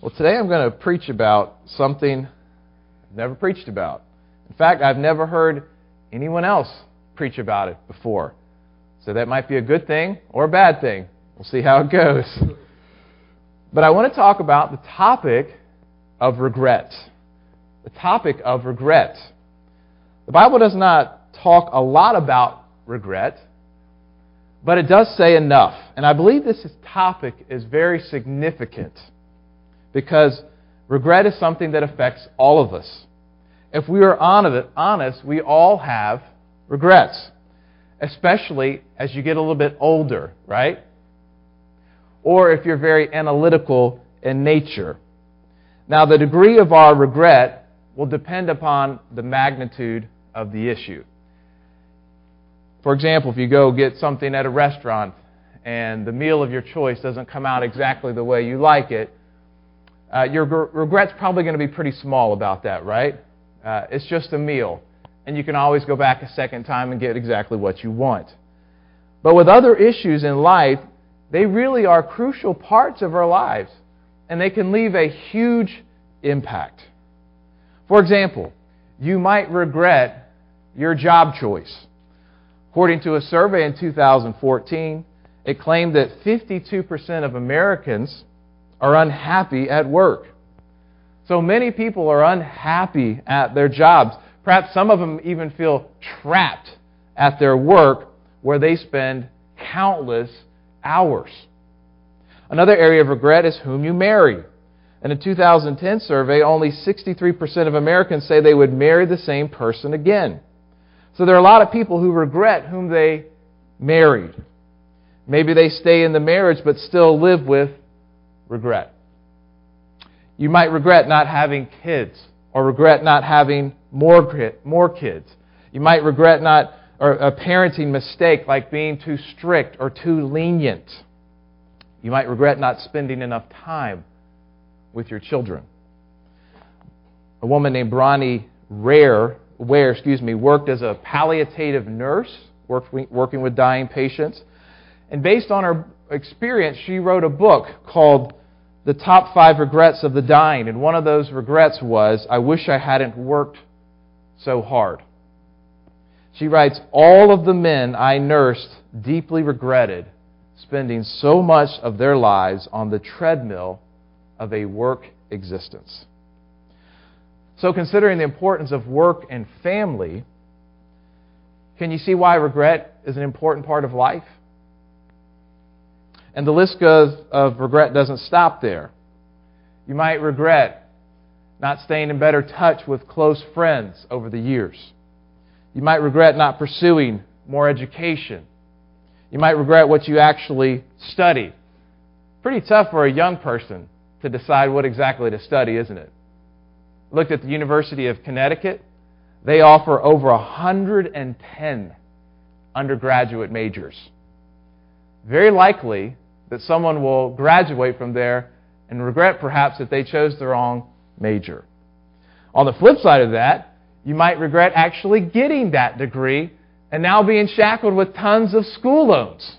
Well, today I'm going to preach about something I've never preached about. In fact, I've never heard anyone else preach about it before. So that might be a good thing or a bad thing. We'll see how it goes. But I want to talk about the topic of regret. The topic of regret. The Bible does not talk a lot about regret, but it does say enough. And I believe this topic is very significant because regret is something that affects all of us. If we are honest, we all have regrets, especially as you get a little bit older, right? Or if you're very analytical in nature. Now, the degree of our regret will depend upon the magnitude of the issue. For example, if you go get something at a restaurant and the meal of your choice doesn't come out exactly the way you like it, uh, your regret's probably going to be pretty small about that, right? Uh, it's just a meal, and you can always go back a second time and get exactly what you want. But with other issues in life, they really are crucial parts of our lives, and they can leave a huge impact. For example, you might regret your job choice. According to a survey in 2014, it claimed that 52% of Americans are unhappy at work. So many people are unhappy at their jobs. Perhaps some of them even feel trapped at their work where they spend countless hours. Another area of regret is whom you marry. In a 2010 survey, only 63% of Americans say they would marry the same person again. So there are a lot of people who regret whom they married. Maybe they stay in the marriage but still live with regret. You might regret not having kids or regret not having more, more kids. You might regret not or a parenting mistake like being too strict or too lenient. You might regret not spending enough time with your children. A woman named Bronnie Rare, Ware, excuse me, worked as a palliative nurse, working with dying patients. And based on her experience, she wrote a book called The Top Five Regrets of the Dying. And one of those regrets was, I wish I hadn't worked so hard. She writes, All of the men I nursed deeply regretted spending so much of their lives on the treadmill of a work existence. So, considering the importance of work and family, can you see why regret is an important part of life? And the list of, of regret doesn't stop there. You might regret not staying in better touch with close friends over the years. You might regret not pursuing more education. You might regret what you actually studied. Pretty tough for a young person to decide what exactly to study, isn't it? Looked at the University of Connecticut. They offer over 110 undergraduate majors. Very likely that someone will graduate from there and regret perhaps that they chose the wrong major. On the flip side of that, you might regret actually getting that degree and now being shackled with tons of school loans.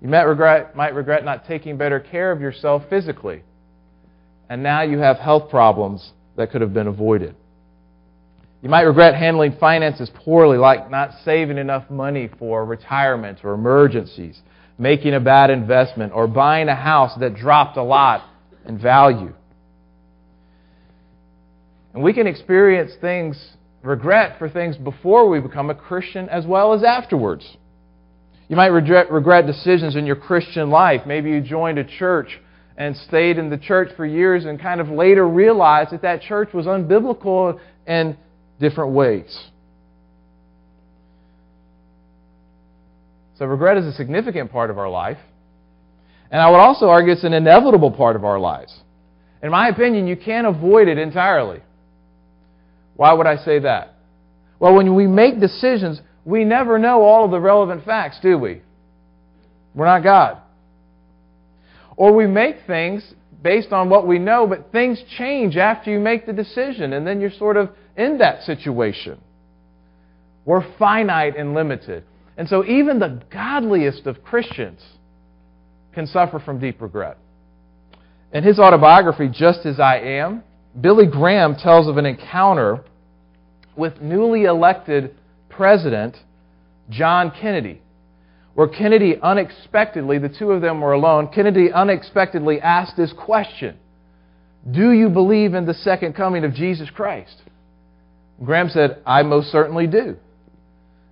You might regret, might regret not taking better care of yourself physically. And now you have health problems that could have been avoided. You might regret handling finances poorly, like not saving enough money for retirement or emergencies, making a bad investment, or buying a house that dropped a lot in value. And we can experience things, regret for things before we become a Christian as well as afterwards. You might regret, regret decisions in your Christian life. Maybe you joined a church and stayed in the church for years and kind of later realized that that church was unbiblical in different ways. So, regret is a significant part of our life. And I would also argue it's an inevitable part of our lives. In my opinion, you can't avoid it entirely. Why would I say that? Well, when we make decisions, we never know all of the relevant facts, do we? We're not God. Or we make things based on what we know, but things change after you make the decision, and then you're sort of in that situation. We're finite and limited. And so even the godliest of Christians can suffer from deep regret. In his autobiography, Just As I Am, Billy Graham tells of an encounter with newly elected President John Kennedy, where Kennedy unexpectedly, the two of them were alone, Kennedy unexpectedly asked this question Do you believe in the second coming of Jesus Christ? Graham said, I most certainly do.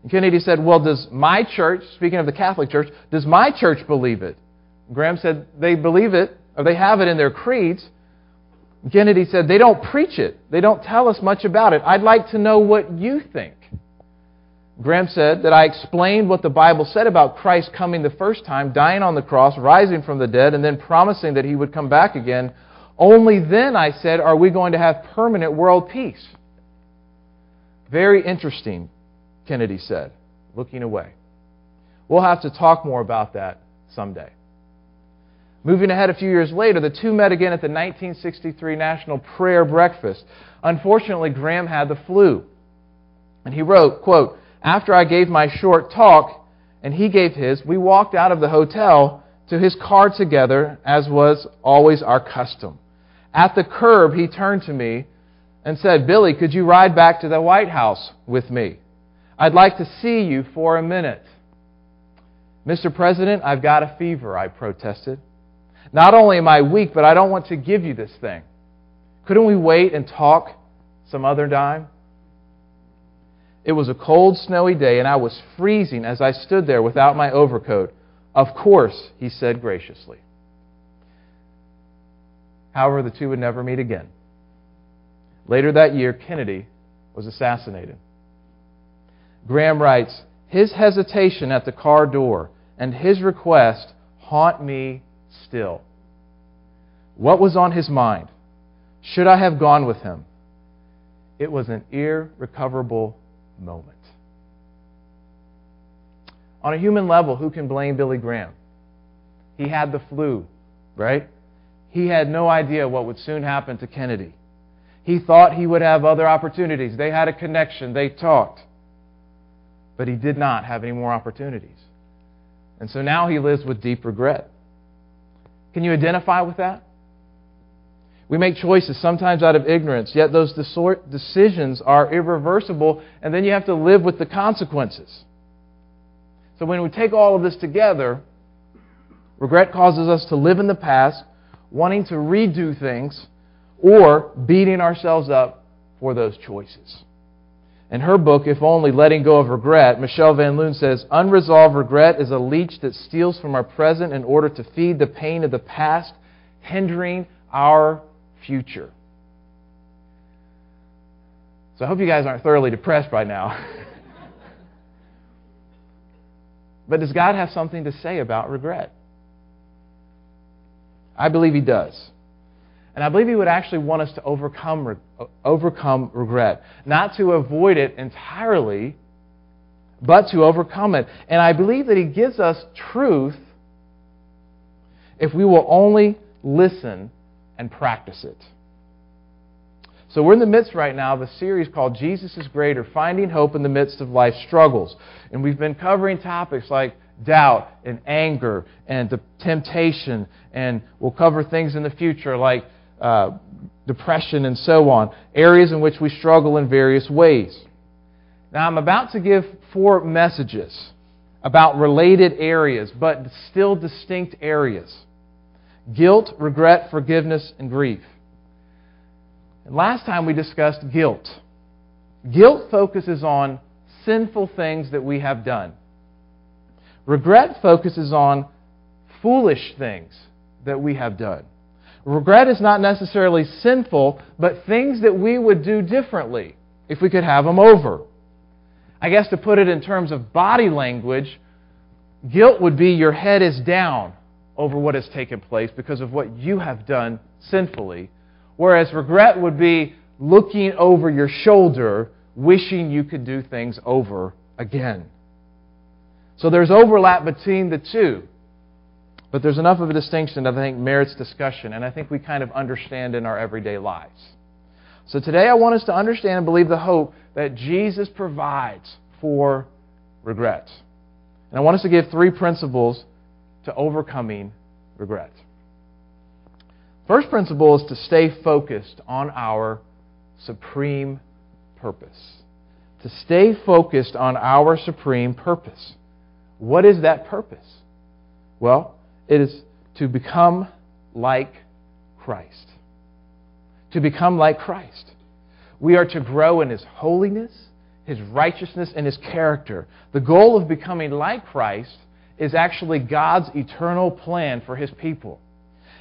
And Kennedy said, Well, does my church, speaking of the Catholic Church, does my church believe it? Graham said, They believe it, or they have it in their creeds. Kennedy said, They don't preach it. They don't tell us much about it. I'd like to know what you think. Graham said that I explained what the Bible said about Christ coming the first time, dying on the cross, rising from the dead, and then promising that he would come back again. Only then, I said, are we going to have permanent world peace. Very interesting, Kennedy said, looking away. We'll have to talk more about that someday. Moving ahead a few years later, the two met again at the 1963 National Prayer Breakfast. Unfortunately, Graham had the flu. And he wrote, quote, After I gave my short talk and he gave his, we walked out of the hotel to his car together, as was always our custom. At the curb, he turned to me and said, Billy, could you ride back to the White House with me? I'd like to see you for a minute. Mr. President, I've got a fever, I protested. Not only am I weak, but I don't want to give you this thing. Couldn't we wait and talk some other time? It was a cold, snowy day, and I was freezing as I stood there without my overcoat. Of course, he said graciously. However, the two would never meet again. Later that year, Kennedy was assassinated. Graham writes His hesitation at the car door and his request haunt me still. What was on his mind? Should I have gone with him? It was an irrecoverable moment. On a human level, who can blame Billy Graham? He had the flu, right? He had no idea what would soon happen to Kennedy. He thought he would have other opportunities. They had a connection, they talked. But he did not have any more opportunities. And so now he lives with deep regret. Can you identify with that? We make choices sometimes out of ignorance, yet those decisions are irreversible, and then you have to live with the consequences. So when we take all of this together, regret causes us to live in the past, wanting to redo things or beating ourselves up for those choices. In her book, If Only Letting Go of Regret, Michelle Van Loon says Unresolved regret is a leech that steals from our present in order to feed the pain of the past, hindering our future. So I hope you guys aren't thoroughly depressed right now. but does God have something to say about regret? I believe He does. And I believe He would actually want us to overcome, overcome regret. Not to avoid it entirely, but to overcome it. And I believe that He gives us truth if we will only listen and practice it. So we're in the midst right now of a series called Jesus is Greater Finding Hope in the Midst of Life's Struggles. And we've been covering topics like doubt and anger and temptation, and we'll cover things in the future like uh, depression, and so on, areas in which we struggle in various ways. Now, I'm about to give four messages about related areas, but still distinct areas guilt, regret, forgiveness, and grief. Last time we discussed guilt. Guilt focuses on sinful things that we have done. Regret focuses on foolish things that we have done. Regret is not necessarily sinful, but things that we would do differently if we could have them over. I guess to put it in terms of body language, guilt would be your head is down over what has taken place because of what you have done sinfully, whereas regret would be looking over your shoulder, wishing you could do things over again. So there's overlap between the two. But there's enough of a distinction that I think merits discussion, and I think we kind of understand in our everyday lives. So today I want us to understand and believe the hope that Jesus provides for regret. And I want us to give three principles to overcoming regret. First principle is to stay focused on our supreme purpose. To stay focused on our supreme purpose. What is that purpose? Well, it is to become like Christ. To become like Christ. We are to grow in His holiness, His righteousness, and His character. The goal of becoming like Christ is actually God's eternal plan for His people.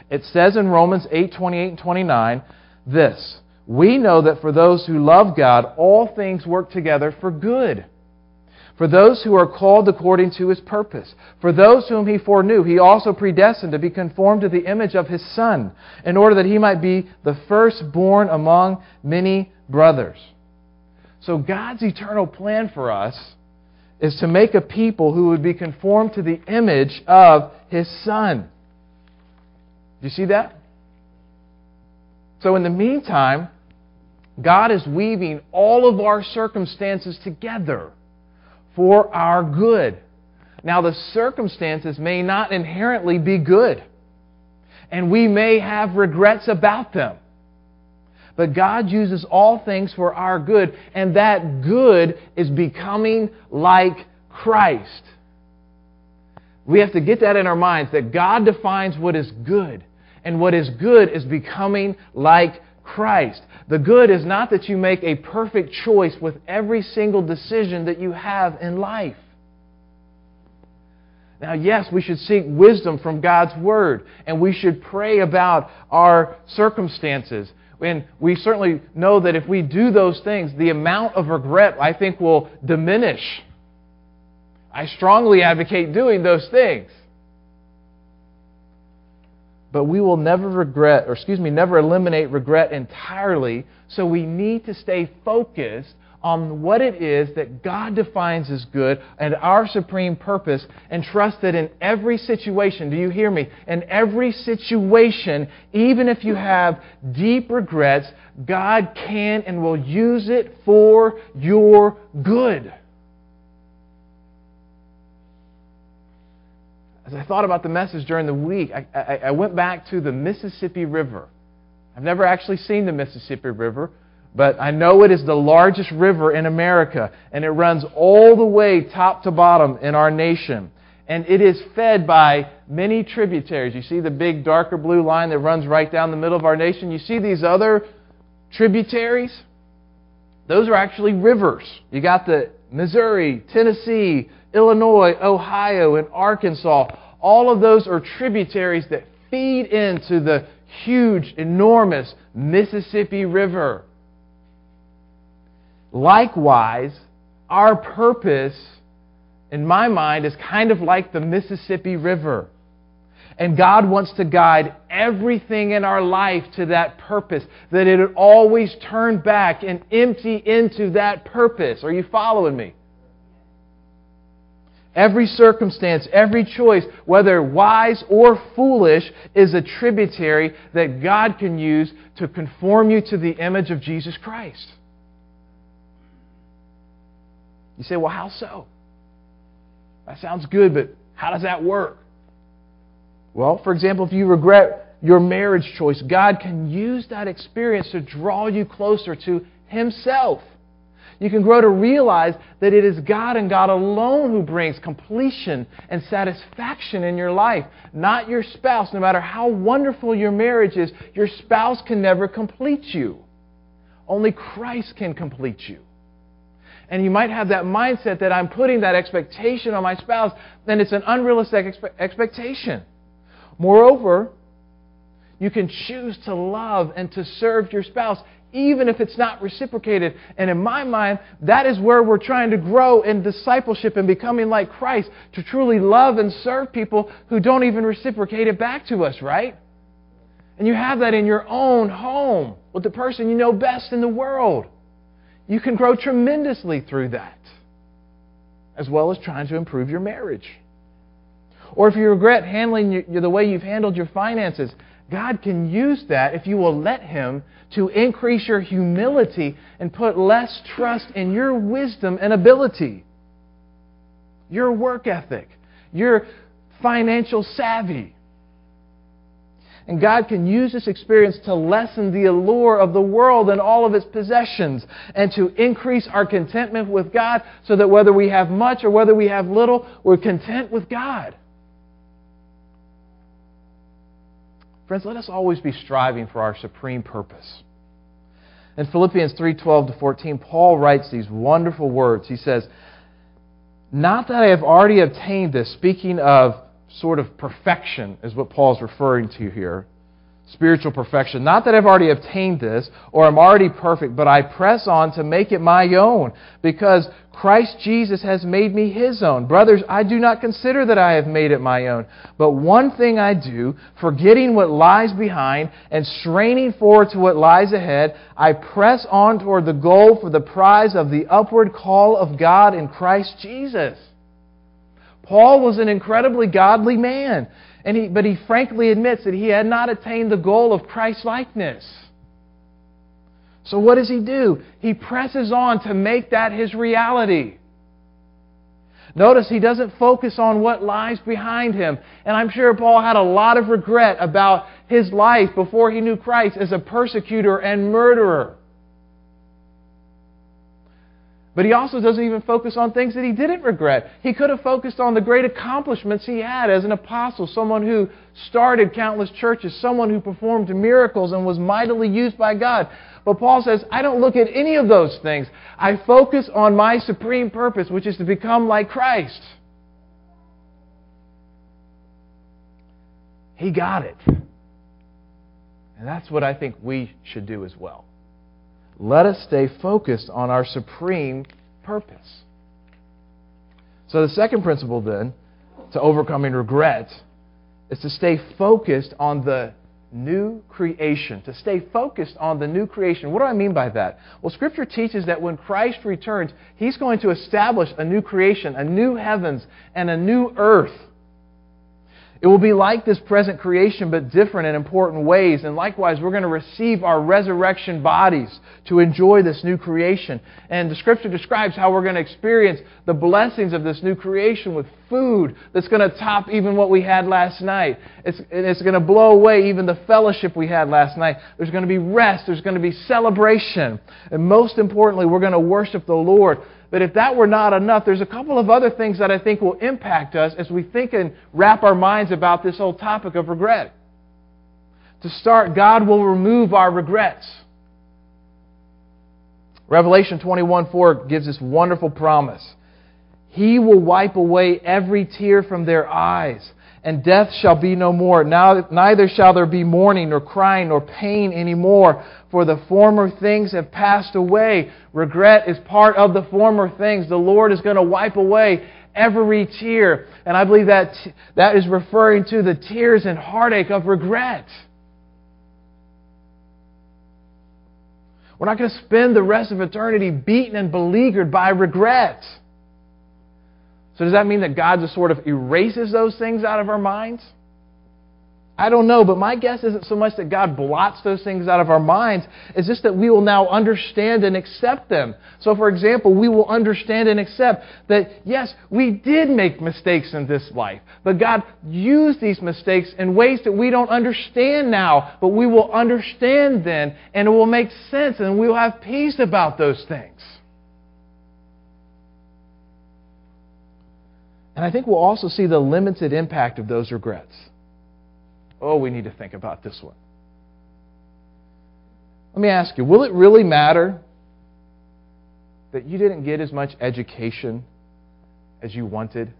It says in Romans 8 28 and 29 this We know that for those who love God, all things work together for good. For those who are called according to his purpose. For those whom he foreknew, he also predestined to be conformed to the image of his Son, in order that he might be the firstborn among many brothers. So God's eternal plan for us is to make a people who would be conformed to the image of his Son. Do you see that? So, in the meantime, God is weaving all of our circumstances together for our good. Now, the circumstances may not inherently be good, and we may have regrets about them. But God uses all things for our good, and that good is becoming like Christ. We have to get that in our minds that God defines what is good, and what is good is becoming like Christ. The good is not that you make a perfect choice with every single decision that you have in life. Now, yes, we should seek wisdom from God's Word, and we should pray about our circumstances. And we certainly know that if we do those things, the amount of regret, I think, will diminish. I strongly advocate doing those things but we will never regret, or excuse me, never eliminate regret entirely. So we need to stay focused on what it is that God defines as good and our supreme purpose, and trust that in every situation, do you hear me? In every situation, even if you have deep regrets, God can and will use it for your good. As I thought about the message during the week, I, I, I, went back to the Mississippi River. I've never actually seen the Mississippi River, but I know it is the largest river in America, and it runs all the way top to bottom in our nation. And it is fed by many tributaries. You see the big darker blue line that runs right down the middle of our nation? You see these other tributaries? Those are actually rivers. You got the Missouri, Tennessee, Illinois, Ohio, and Arkansas. All of those are tributaries that feed into the huge, enormous Mississippi River. Likewise, our purpose, in my mind, is kind of like the Mississippi River. And God wants to guide everything in our life to that purpose, that it would always turn back and empty into that purpose. Are you following me? Every circumstance, every choice, whether wise or foolish, is a tributary that God can use to conform you to the image of Jesus Christ. You say, well, how so? That sounds good, but how does that work? Well, for example, if you regret your marriage choice, God can use that experience to draw you closer to Himself. You can grow to realize that it is God and God alone who brings completion and satisfaction in your life, not your spouse. No matter how wonderful your marriage is, your spouse can never complete you. Only Christ can complete you. And you might have that mindset that I'm putting that expectation on my spouse, then it's an unrealistic expe- expectation. Moreover, you can choose to love and to serve your spouse even if it's not reciprocated. And in my mind, that is where we're trying to grow in discipleship and becoming like Christ to truly love and serve people who don't even reciprocate it back to us, right? And you have that in your own home with the person you know best in the world. You can grow tremendously through that, as well as trying to improve your marriage. Or if you regret handling your, the way you've handled your finances, God can use that if you will let Him to increase your humility and put less trust in your wisdom and ability, your work ethic, your financial savvy. And God can use this experience to lessen the allure of the world and all of its possessions and to increase our contentment with God so that whether we have much or whether we have little, we're content with God. Friends, let us always be striving for our supreme purpose. In Philippians 3:12 to 14, Paul writes these wonderful words. He says, "Not that I have already obtained this, speaking of sort of perfection is what Paul's referring to here spiritual perfection. Not that I've already obtained this or I'm already perfect, but I press on to make it my own because Christ Jesus has made me his own. Brothers, I do not consider that I have made it my own, but one thing I do, forgetting what lies behind and straining forward to what lies ahead, I press on toward the goal for the prize of the upward call of God in Christ Jesus. Paul was an incredibly godly man. And he, but he frankly admits that he had not attained the goal of Christ likeness. So what does he do? He presses on to make that his reality. Notice he doesn't focus on what lies behind him. And I'm sure Paul had a lot of regret about his life before he knew Christ as a persecutor and murderer. But he also doesn't even focus on things that he didn't regret. He could have focused on the great accomplishments he had as an apostle, someone who started countless churches, someone who performed miracles and was mightily used by God. But Paul says, I don't look at any of those things. I focus on my supreme purpose, which is to become like Christ. He got it. And that's what I think we should do as well. Let us stay focused on our supreme purpose. So, the second principle then to overcoming regret is to stay focused on the new creation, to stay focused on the new creation. What do I mean by that? Well, Scripture teaches that when Christ returns, He's going to establish a new creation, a new heavens, and a new earth. It will be like this present creation, but different in important ways. And likewise, we're going to receive our resurrection bodies to enjoy this new creation. And the scripture describes how we're going to experience the blessings of this new creation with food that's going to top even what we had last night. It's, it's going to blow away even the fellowship we had last night. There's going to be rest. There's going to be celebration. And most importantly, we're going to worship the Lord but if that were not enough, there's a couple of other things that I think will impact us as we think and wrap our minds about this whole topic of regret. To start, God will remove our regrets. Revelation 21:4 gives this wonderful promise. He will wipe away every tear from their eyes and death shall be no more. Now, neither shall there be mourning, nor crying, nor pain any more, for the former things have passed away. Regret is part of the former things. The Lord is going to wipe away every tear. And I believe that that is referring to the tears and heartache of regret. We're not going to spend the rest of eternity beaten and beleaguered by regret. So does that mean that God just sort of erases those things out of our minds? I don't know, but my guess isn't so much that God blots those things out of our minds, it's just that we will now understand and accept them. So, for example, we will understand and accept that, yes, we did make mistakes in this life, but God used these mistakes in ways that we don't understand now, but we will understand then, and it will make sense, and we will have peace about those things. And I think we'll also see the limited impact of those regrets. Oh, we need to think about this one. Let me ask you will it really matter that you didn't get as much education as you wanted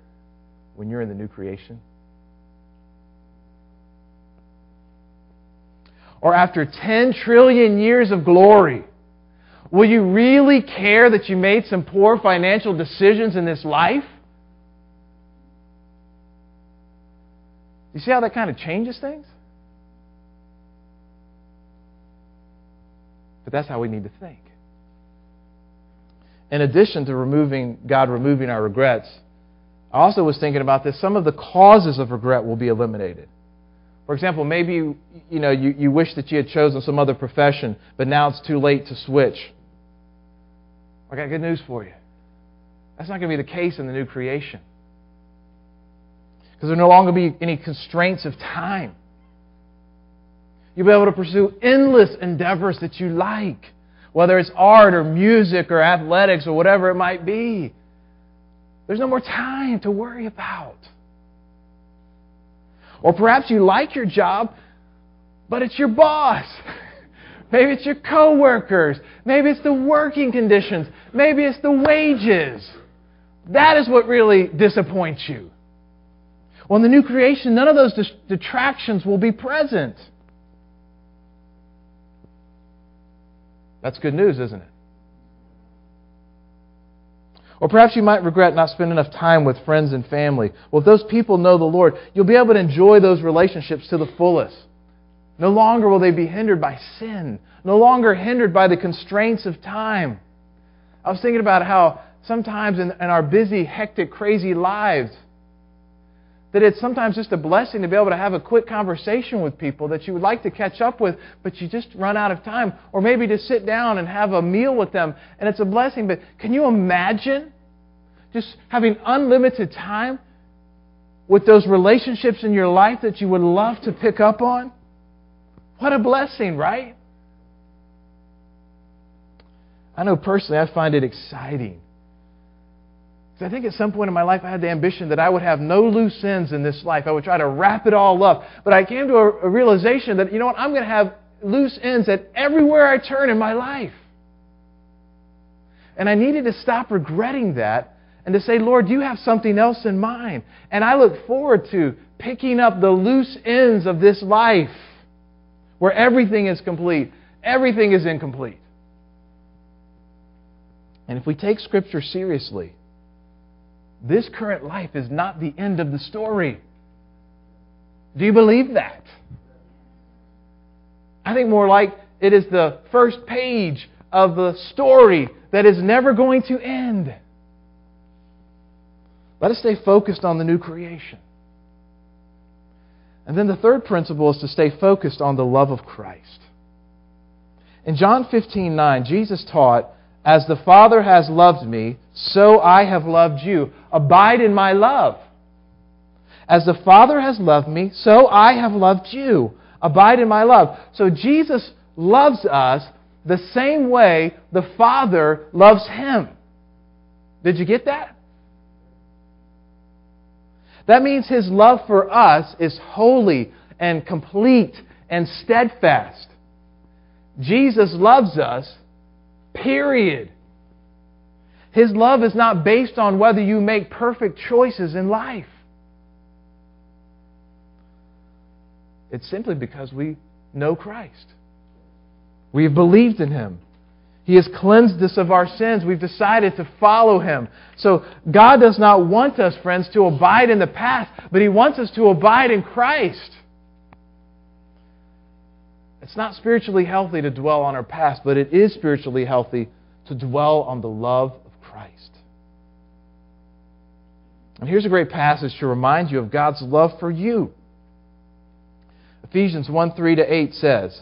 when you're in the new creation? Or after 10 trillion years of glory, will you really care that you made some poor financial decisions in this life? You see how that kind of changes things? But that's how we need to think. In addition to removing God removing our regrets, I also was thinking about this. Some of the causes of regret will be eliminated. For example, maybe you, know, you, you wish that you had chosen some other profession, but now it's too late to switch. I got good news for you. That's not going to be the case in the new creation because there no longer be any constraints of time. You'll be able to pursue endless endeavors that you like, whether it's art or music or athletics or whatever it might be. There's no more time to worry about. Or perhaps you like your job, but it's your boss. Maybe it's your coworkers. Maybe it's the working conditions. Maybe it's the wages. That is what really disappoints you. Well, in the new creation, none of those detractions will be present. That's good news, isn't it? Or perhaps you might regret not spending enough time with friends and family. Well, if those people know the Lord, you'll be able to enjoy those relationships to the fullest. No longer will they be hindered by sin, no longer hindered by the constraints of time. I was thinking about how sometimes in, in our busy, hectic, crazy lives, that it's sometimes just a blessing to be able to have a quick conversation with people that you would like to catch up with, but you just run out of time. Or maybe to sit down and have a meal with them, and it's a blessing. But can you imagine just having unlimited time with those relationships in your life that you would love to pick up on? What a blessing, right? I know personally I find it exciting I think at some point in my life I had the ambition that I would have no loose ends in this life. I would try to wrap it all up. But I came to a, a realization that, you know what, I'm going to have loose ends at everywhere I turn in my life. And I needed to stop regretting that and to say, Lord, you have something else in mind. And I look forward to picking up the loose ends of this life where everything is complete, everything is incomplete. And if we take Scripture seriously, this current life is not the end of the story. Do you believe that? I think more like it is the first page of the story that is never going to end. Let us stay focused on the new creation. And then the third principle is to stay focused on the love of Christ. In John 15 9, Jesus taught as the Father has loved me, so I have loved you. Abide in my love. As the Father has loved me, so I have loved you. Abide in my love. So Jesus loves us the same way the Father loves him. Did you get that? That means his love for us is holy and complete and steadfast. Jesus loves us Period. His love is not based on whether you make perfect choices in life. It's simply because we know Christ. We have believed in Him. He has cleansed us of our sins. We've decided to follow Him. So God does not want us, friends, to abide in the past, but He wants us to abide in Christ. It's not spiritually healthy to dwell on our past, but it is spiritually healthy to dwell on the love of Christ. And here's a great passage to remind you of God's love for you. Ephesians 1 3 to 8 says,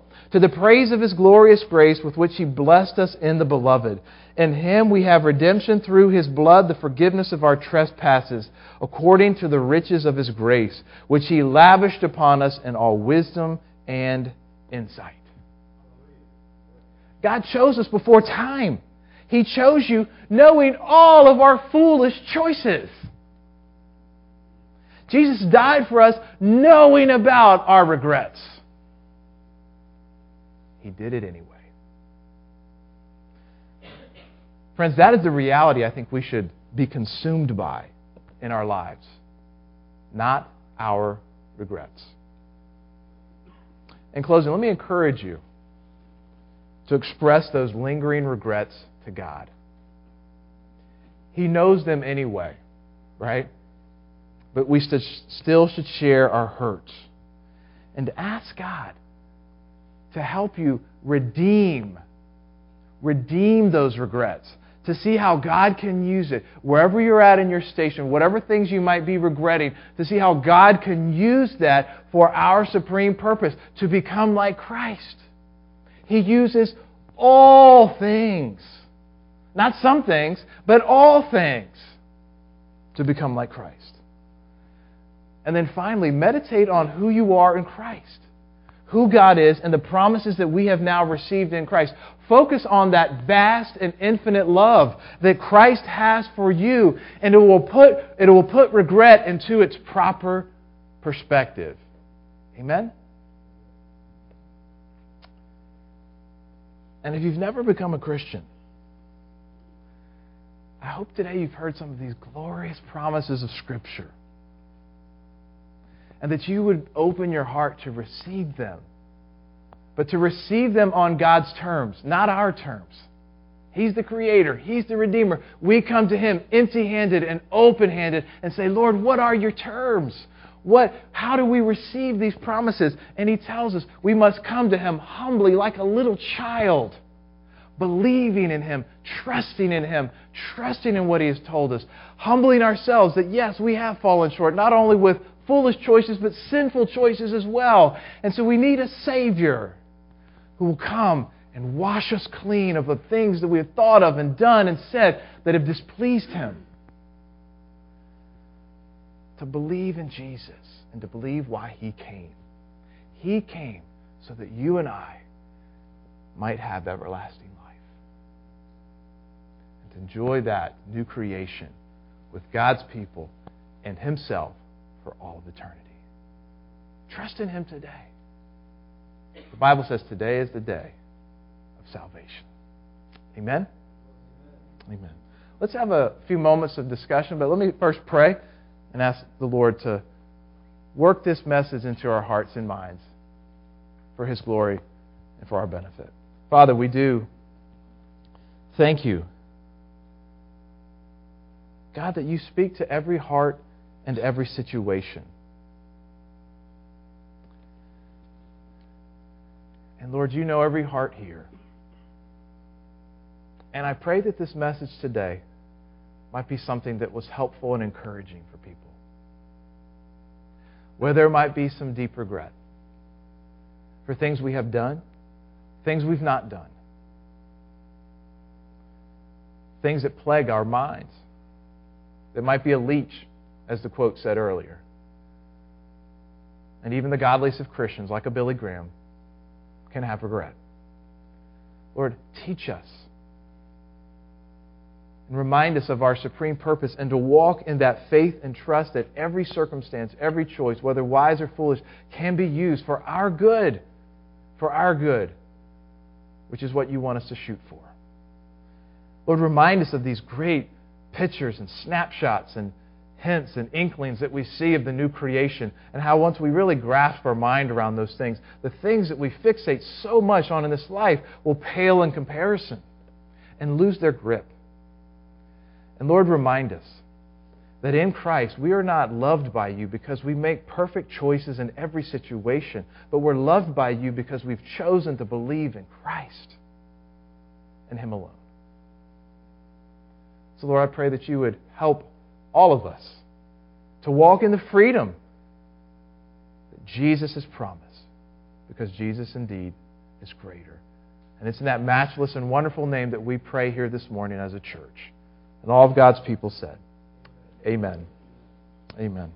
to the praise of his glorious grace with which he blessed us in the beloved. In him we have redemption through his blood, the forgiveness of our trespasses, according to the riches of his grace, which he lavished upon us in all wisdom and insight. God chose us before time. He chose you knowing all of our foolish choices. Jesus died for us knowing about our regrets. He did it anyway. Friends, that is the reality I think we should be consumed by in our lives, not our regrets. In closing, let me encourage you to express those lingering regrets to God. He knows them anyway, right? But we still should share our hurts and ask God to help you redeem redeem those regrets to see how God can use it, wherever you're at in your station, whatever things you might be regretting, to see how God can use that for our supreme purpose, to become like Christ. He uses all things, not some things, but all things, to become like Christ. And then finally, meditate on who you are in Christ who God is and the promises that we have now received in Christ. Focus on that vast and infinite love that Christ has for you, and it will put, it will put regret into its proper perspective. Amen? And if you've never become a Christian, I hope today you've heard some of these glorious promises of Scripture and that you would open your heart to receive them. But to receive them on God's terms, not our terms. He's the creator, He's the redeemer. We come to Him empty handed and open handed and say, Lord, what are your terms? What, how do we receive these promises? And He tells us we must come to Him humbly like a little child, believing in Him, trusting in Him, trusting in what He has told us, humbling ourselves that yes, we have fallen short, not only with foolish choices, but sinful choices as well. And so we need a Savior who will come and wash us clean of the things that we have thought of and done and said that have displeased Him. To believe in Jesus and to believe why He came. He came so that you and I might have everlasting life. And to enjoy that new creation with God's people and Himself for all of eternity. Trust in Him today. The Bible says today is the day of salvation. Amen? Amen. Let's have a few moments of discussion, but let me first pray and ask the Lord to work this message into our hearts and minds for His glory and for our benefit. Father, we do thank you. God, that you speak to every heart and every situation. And Lord, you know every heart here. And I pray that this message today might be something that was helpful and encouraging for people. Where there might be some deep regret for things we have done, things we've not done, things that plague our minds, that might be a leech as the quote said earlier. And even the godliest of Christians, like a Billy Graham, can have regret. Lord, teach us and remind us of our supreme purpose and to walk in that faith and trust that every circumstance, every choice, whether wise or foolish, can be used for our good, for our good, which is what you want us to shoot for. Lord, remind us of these great pictures and snapshots and hints and inklings that we see of the new creation, and how once we really grasp our mind around those things, the things that we fixate so much on in this life will pale in comparison and lose their grip. And Lord, remind us that in Christ we are not loved by you because we make perfect choices in every situation, but we're loved by you because we've chosen to believe in Christ and Him alone. So, Lord, I pray that you would help all of us, to walk in the freedom that Jesus has promised, because Jesus indeed is greater. And it's in that matchless and wonderful name that we pray here this morning as a church. And all of God's people said, Amen. Amen.